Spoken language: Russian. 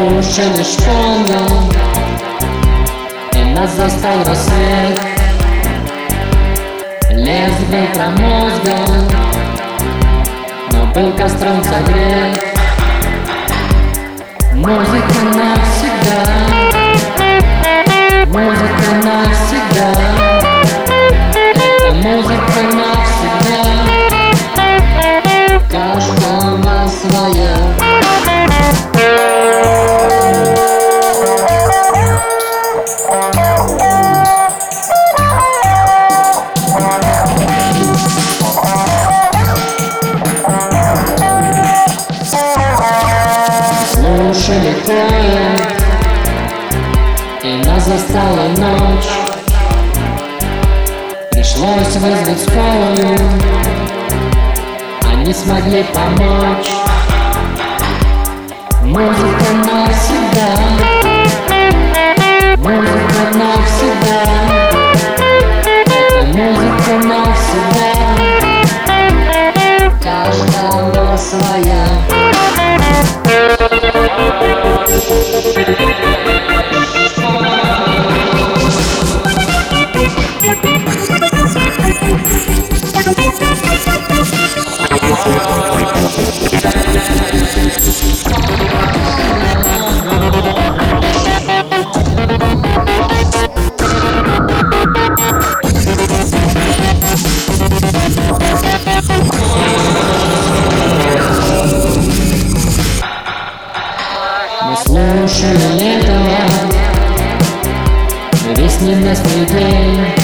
раньше лишь помнил И нас застал рассвет. Лес был промозган Но был костром согрет. Музыка навсегда Музыка Кое И нас застала ночь. Пришлось вызвать скорую. Они смогли помочь. Музыка навсегда. Музыка навсегда. Это музыка навсегда. Каждого своя слушали этого Весь ненастный день